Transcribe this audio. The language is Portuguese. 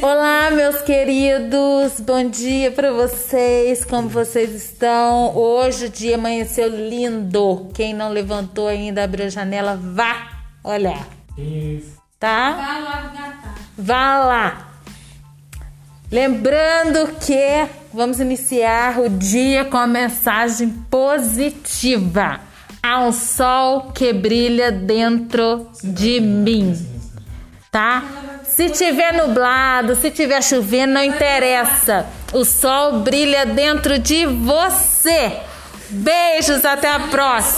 Olá, meus queridos, bom dia para vocês. Como vocês estão? Hoje o dia amanheceu lindo. Quem não levantou ainda, abriu a janela, vá olhar. Isso. Tá? Vá gatar. Vá lá. Lembrando que vamos iniciar o dia com a mensagem positiva. Há um sol que brilha dentro de mim. Tá? Se tiver nublado, se tiver chovendo, não interessa. O sol brilha dentro de você. Beijos, até a próxima.